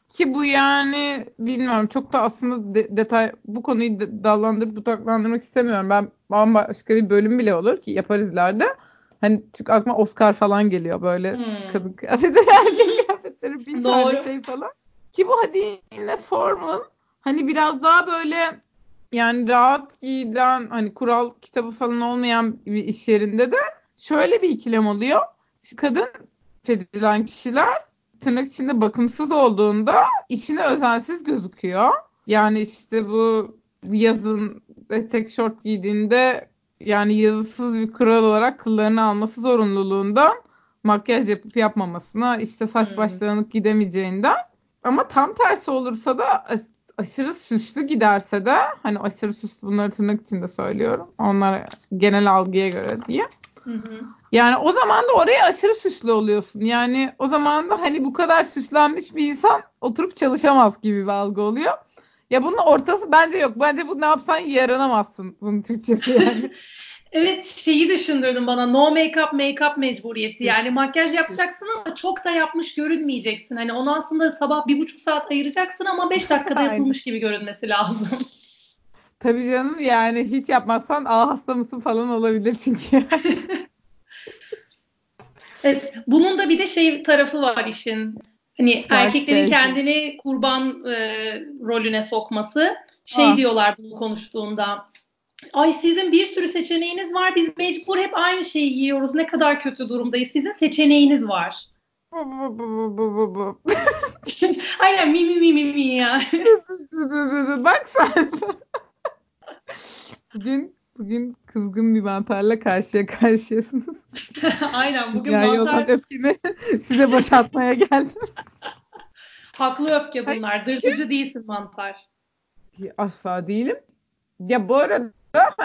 Ki bu yani bilmiyorum çok da aslında de, detay bu konuyu dallandırıp budaklandırmak istemiyorum. Ben bambaşka bir bölüm bile olur ki yaparız ileride. Hani çünkü aklıma Oscar falan geliyor böyle hmm. kadın kıyafetleri, erkek kıyafetleri bir Doğru. tane şey falan. Ki bu hadi yine formal. Hani biraz daha böyle yani rahat giyilen hani kural kitabı falan olmayan bir iş yerinde de şöyle bir ikilem oluyor. Kadın edilen kişiler tırnak içinde bakımsız olduğunda içine özensiz gözüküyor. Yani işte bu yazın tek şort giydiğinde yani yazısız bir kural olarak kıllarını alması zorunluluğundan makyaj yapıp yapmamasına işte saç hmm. başlarını gidemeyeceğinden ama tam tersi olursa da aşırı süslü giderse de hani aşırı süslü bunları tırnak içinde söylüyorum. Onlar genel algıya göre diye. Hı hı. Yani o zaman da oraya aşırı süslü oluyorsun. Yani o zaman da hani bu kadar süslenmiş bir insan oturup çalışamaz gibi bir algı oluyor. Ya bunun ortası bence yok. Bence bu ne yapsan yaranamazsın bunun Türkçesi yani. evet şeyi düşündürdün bana no make-up make-up mecburiyeti. Yani makyaj yapacaksın ama çok da yapmış görünmeyeceksin. Hani onu aslında sabah bir buçuk saat ayıracaksın ama beş dakikada yapılmış gibi görünmesi lazım. Tabii canım yani hiç yapmazsan a hasta mısın falan olabilir çünkü. evet, bunun da bir de şey tarafı var işin. Hani Fark erkeklerin belki. kendini kurban e, rolüne sokması. Şey ha. diyorlar bunu konuştuğunda. Ay sizin bir sürü seçeneğiniz var. Biz mecbur hep aynı şeyi yiyoruz. Ne kadar kötü durumdayız. Sizin seçeneğiniz var. Aynen mi mi mi mi mi ya. Bak sen. bugün bugün kızgın bir mantarla karşıya karşıyasınız. Aynen bugün yani mantar. öfkemi size boşaltmaya geldim. Haklı öfke bunlar. Dırtıcı değilsin mantar. Asla değilim. Ya bu arada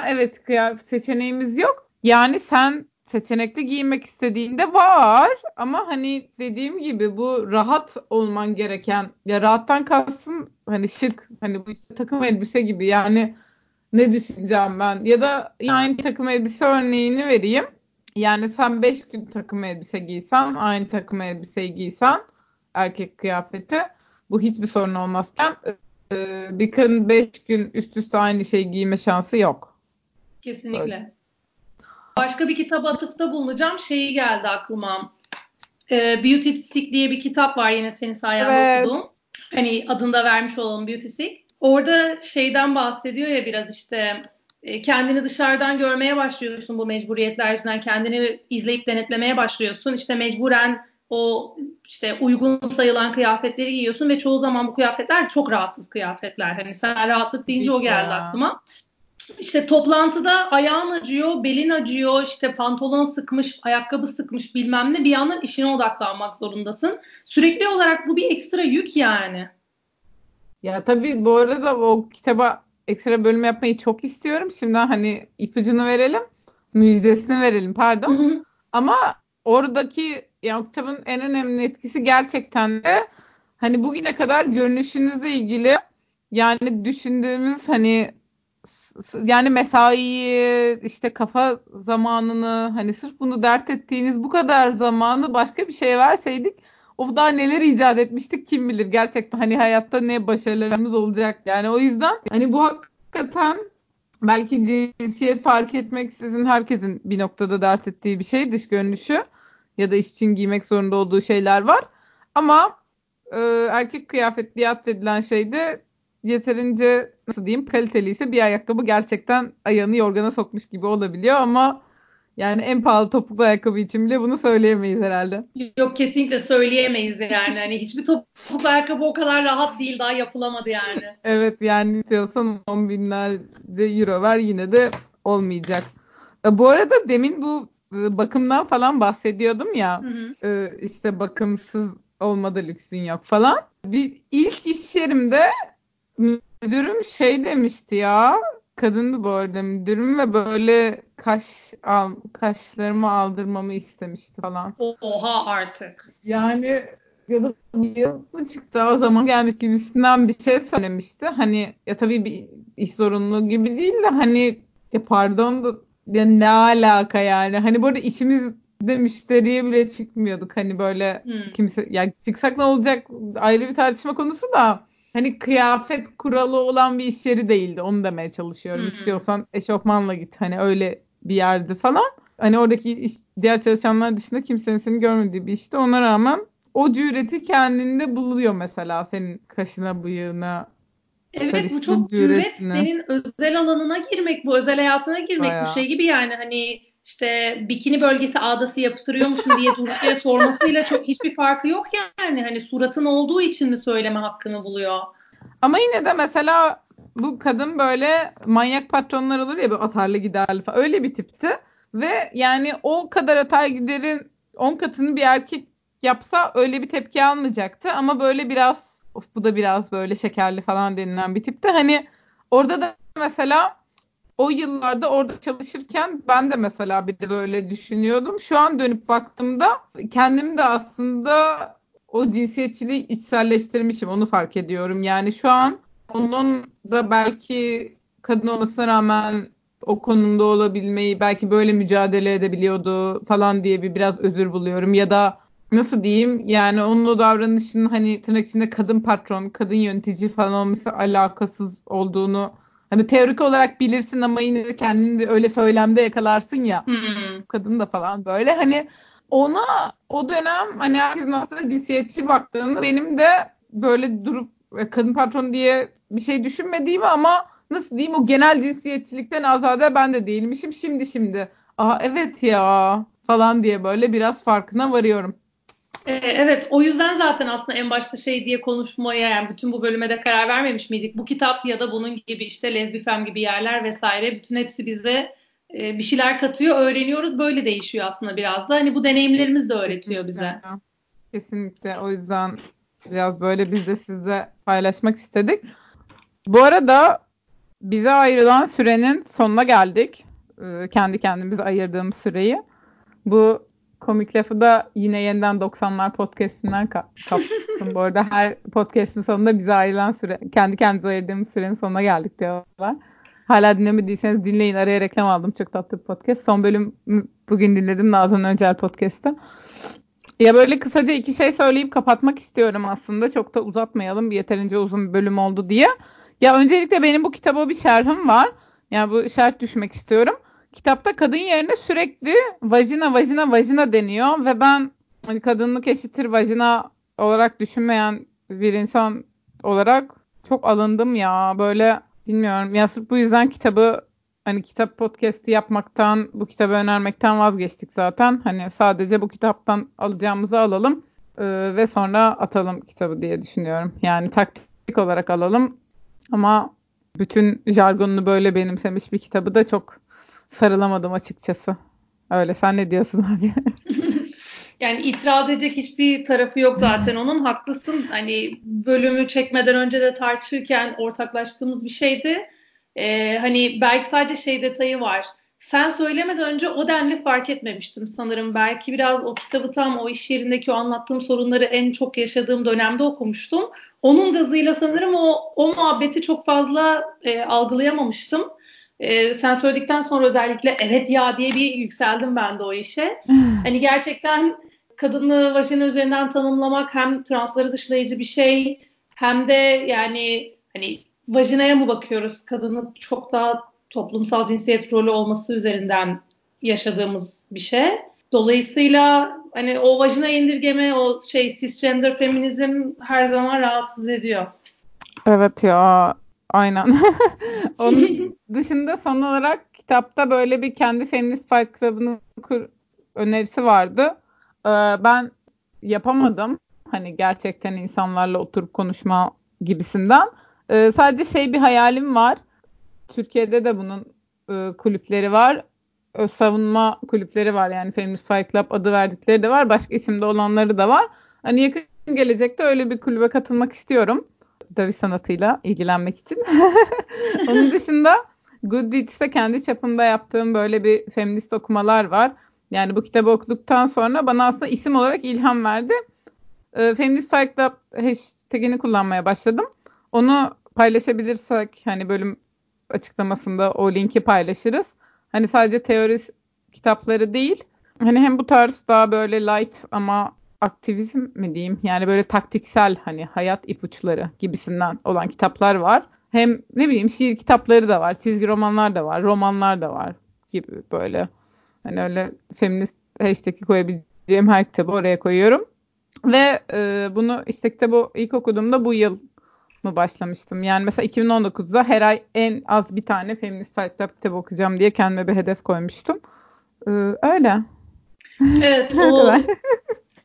evet kıyafet seçeneğimiz yok. Yani sen seçenekli giymek istediğinde var ama hani dediğim gibi bu rahat olman gereken ya rahattan kastım hani şık hani bu işte takım elbise gibi yani ne düşüneceğim ben ya da aynı takım elbise örneğini vereyim. Yani sen 5 gün takım elbise giysen aynı takım elbiseyi giysen erkek kıyafeti bu hiçbir sorun olmazken e, bir kadın 5 gün üst üste aynı şeyi giyme şansı yok. Kesinlikle. Böyle. Başka bir kitap atıfta bulunacağım. Şeyi geldi aklıma. E, Beauty Sick diye bir kitap var yine senin sayende evet. okudum. Hani adında vermiş olalım Beauty Sick. Orada şeyden bahsediyor ya biraz işte e, kendini dışarıdan görmeye başlıyorsun bu mecburiyetler yüzünden. Kendini izleyip denetlemeye başlıyorsun. İşte mecburen o işte uygun sayılan kıyafetleri giyiyorsun ve çoğu zaman bu kıyafetler çok rahatsız kıyafetler. Hani sen rahatlık deyince o geldi ya. aklıma. İşte toplantıda ayağın acıyor, belin acıyor, işte pantolon sıkmış, ayakkabı sıkmış bilmem ne bir yandan işine odaklanmak zorundasın. Sürekli olarak bu bir ekstra yük yani. Ya tabii bu arada o kitaba ekstra bölüm yapmayı çok istiyorum. Şimdi hani ipucunu verelim. Müjdesini verelim pardon. Ama oradaki ya o kitabın en önemli etkisi gerçekten de hani bugüne kadar görünüşünüzle ilgili yani düşündüğümüz hani yani mesaiyi işte kafa zamanını hani sırf bunu dert ettiğiniz bu kadar zamanı başka bir şey verseydik o daha neler icat etmiştik kim bilir gerçekten. Hani hayatta ne başarılarımız olacak? Yani o yüzden hani bu hakikaten belki cinsiyet fark etmek sizin herkesin bir noktada dert ettiği bir şey. Dış görünüşü ya da iş için giymek zorunda olduğu şeyler var. Ama e, erkek kıyafetli edilen şey de yeterince nasıl diyeyim kaliteliyse bir ayakkabı gerçekten ayağını yorgana sokmuş gibi olabiliyor. Ama yani en pahalı topuklu ayakkabı için bile bunu söyleyemeyiz herhalde. Yok kesinlikle söyleyemeyiz yani. Hani hiçbir topuklu ayakkabı o kadar rahat değil daha yapılamadı yani. evet yani diyorsan 10 binlerce euro ver yine de olmayacak. E, bu arada demin bu e, bakımdan falan bahsediyordum ya. Hı hı. E, işte bakımsız olmadı lüksün yok falan. Bir ilk iş yerimde müdürüm şey demişti ya. Kadındı bu arada müdürüm ve böyle kaş al, kaşlarımı aldırmamı istemişti falan. Oha artık. Yani ya da yıl çıktı o zaman gelmiş gibisinden bir şey söylemişti. Hani ya tabii bir iş zorunluluğu gibi değil de hani ya pardon da ya ne alaka yani. Hani burada içimizde müşteriye bile çıkmıyorduk. Hani böyle hmm. kimse ya çıksak ne olacak ayrı bir tartışma konusu da hani kıyafet kuralı olan bir iş yeri değildi. Onu demeye çalışıyorum. Hı-hı. İstiyorsan eşofmanla git. Hani öyle bir yerdi falan. Hani oradaki iş, diğer çalışanlar dışında kimsenin seni görmediği bir işte. Ona rağmen o cüreti kendinde buluyor mesela senin kaşına bıyığına. Evet bu çok cüret senin özel alanına girmek, bu özel hayatına girmek Bayağı. bu şey gibi yani hani işte bikini bölgesi ağdası yaptırıyor musun diye durduk yere sormasıyla çok hiçbir farkı yok yani. Hani suratın olduğu için mi söyleme hakkını buluyor? Ama yine de mesela bu kadın böyle manyak patronlar olur ya bir atarlı giderli falan öyle bir tipti. Ve yani o kadar atar giderin 10 katını bir erkek yapsa öyle bir tepki almayacaktı. Ama böyle biraz of bu da biraz böyle şekerli falan denilen bir tipti. Hani orada da mesela o yıllarda orada çalışırken ben de mesela bir de böyle düşünüyordum. Şu an dönüp baktığımda kendim de aslında o cinsiyetçiliği içselleştirmişim. Onu fark ediyorum. Yani şu an onun da belki kadın olmasına rağmen o konumda olabilmeyi belki böyle mücadele edebiliyordu falan diye bir biraz özür buluyorum. Ya da nasıl diyeyim yani onun o davranışının hani tırnak içinde kadın patron, kadın yönetici falan olması alakasız olduğunu Hani teorik olarak bilirsin ama yine de kendini öyle söylemde yakalarsın ya. Hmm. Kadın da falan böyle. Hani ona o dönem hani herkesin aslında cinsiyetçi baktığında benim de böyle durup e, kadın patron diye bir şey düşünmediğimi ama nasıl diyeyim o genel cinsiyetçilikten azade ben de değilmişim. Şimdi şimdi aa evet ya falan diye böyle biraz farkına varıyorum. Ee, evet o yüzden zaten aslında en başta şey diye konuşmaya yani bütün bu bölüme de karar vermemiş miydik? Bu kitap ya da bunun gibi işte lezbifem gibi yerler vesaire bütün hepsi bize e, bir şeyler katıyor, öğreniyoruz. Böyle değişiyor aslında biraz da. Hani bu deneyimlerimiz de öğretiyor bize. Kesinlikle. O yüzden biraz böyle biz de sizle paylaşmak istedik. Bu arada bize ayrılan sürenin sonuna geldik. Ee, kendi kendimize ayırdığımız süreyi. Bu komik lafı da yine yeniden 90'lar podcastinden kaptım. Bu arada her podcastin sonunda bize ayrılan süre, kendi kendimize ayırdığımız sürenin sonuna geldik diyorlar. Hala dinlemediyseniz dinleyin. Araya reklam aldım. Çok tatlı bir podcast. Son bölüm bugün dinledim Nazan Öncel podcast'ı. Ya böyle kısaca iki şey söyleyip kapatmak istiyorum aslında. Çok da uzatmayalım. Yeterince uzun bir bölüm oldu diye. Ya öncelikle benim bu kitaba bir şerhim var. Yani bu şerh düşmek istiyorum. Kitapta kadın yerine sürekli vajina vajina vajina deniyor ve ben hani kadınlık eşittir vajina olarak düşünmeyen bir insan olarak çok alındım ya. Böyle bilmiyorum. Ya sırf bu yüzden kitabı hani kitap podcast'i yapmaktan, bu kitabı önermekten vazgeçtik zaten. Hani sadece bu kitaptan alacağımızı alalım e, ve sonra atalım kitabı diye düşünüyorum. Yani taktik olarak alalım ama bütün jargonunu böyle benimsemiş bir kitabı da çok sarılamadım açıkçası. Öyle sen ne diyorsun abi? yani itiraz edecek hiçbir tarafı yok zaten onun. Haklısın. Hani bölümü çekmeden önce de tartışırken ortaklaştığımız bir şeydi. Ee, hani belki sadece şey detayı var. Sen söylemeden önce o denli fark etmemiştim sanırım. Belki biraz o kitabı tam o iş yerindeki o anlattığım sorunları en çok yaşadığım dönemde okumuştum. Onun gazıyla sanırım o, o muhabbeti çok fazla e, algılayamamıştım. E, sen söyledikten sonra özellikle evet ya diye bir yükseldim ben de o işe. hani gerçekten kadını vajina üzerinden tanımlamak hem transları dışlayıcı bir şey hem de yani hani vajinaya mı bakıyoruz? Kadının çok daha toplumsal cinsiyet rolü olması üzerinden yaşadığımız bir şey. Dolayısıyla hani o vajina indirgeme, o şey cisgender feminizm her zaman rahatsız ediyor. Evet ya aynen. Onun dışında son olarak kitapta böyle bir kendi feminist fight club'ını kur önerisi vardı. Ee, ben yapamadım. Hani gerçekten insanlarla oturup konuşma gibisinden. Ee, sadece şey bir hayalim var. Türkiye'de de bunun e, kulüpleri var. Savunma kulüpleri var. Yani Feminist Fight Club adı verdikleri de var. Başka isimde olanları da var. Hani yakın gelecekte öyle bir kulübe katılmak istiyorum. Dövüş sanatıyla ilgilenmek için. Onun dışında Goodreads'te kendi çapımda yaptığım böyle bir feminist okumalar var. Yani bu kitabı okuduktan sonra bana aslında isim olarak ilham verdi. E, Feminist Fight Club hashtagini kullanmaya başladım. Onu paylaşabilirsek hani bölüm açıklamasında o linki paylaşırız. Hani sadece teori kitapları değil. Hani hem bu tarz daha böyle light ama aktivizm mi diyeyim? Yani böyle taktiksel hani hayat ipuçları gibisinden olan kitaplar var. Hem ne bileyim şiir kitapları da var, çizgi romanlar da var, romanlar da var gibi böyle. Hani öyle feminist hashtag'i koyabileceğim her kitabı oraya koyuyorum. Ve e, bunu işte kitabı ilk okuduğumda bu yıl mı başlamıştım. Yani mesela 2019'da her ay en az bir tane feminist fight club kitabı okuyacağım diye kendime bir hedef koymuştum. Ee, öyle. Evet o,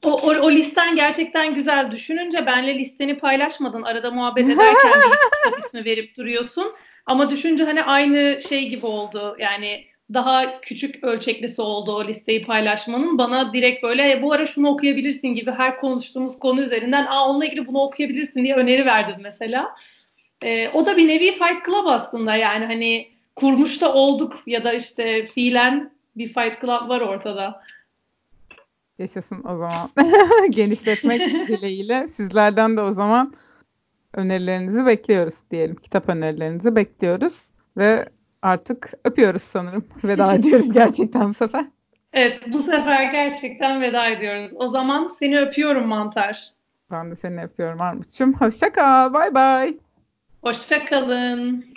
o, o, o listen gerçekten güzel. Düşününce benle listeni paylaşmadın. Arada muhabbet ederken bir kitap ismi verip duruyorsun. Ama düşünce hani aynı şey gibi oldu. Yani daha küçük ölçeklisi oldu o listeyi paylaşmanın. Bana direkt böyle bu ara şunu okuyabilirsin gibi her konuştuğumuz konu üzerinden aa onunla ilgili bunu okuyabilirsin diye öneri verdin mesela. Ee, o da bir nevi Fight Club aslında yani hani kurmuş da olduk ya da işte fiilen bir Fight Club var ortada. Yaşasın o zaman. Genişletmek dileğiyle sizlerden de o zaman önerilerinizi bekliyoruz diyelim. Kitap önerilerinizi bekliyoruz ve artık öpüyoruz sanırım. Veda ediyoruz gerçekten bu sefer. Evet bu sefer gerçekten veda ediyoruz. O zaman seni öpüyorum Mantar. Ben de seni öpüyorum Armut'cum. Hoşça kal. Bay bay. Hoşça kalın.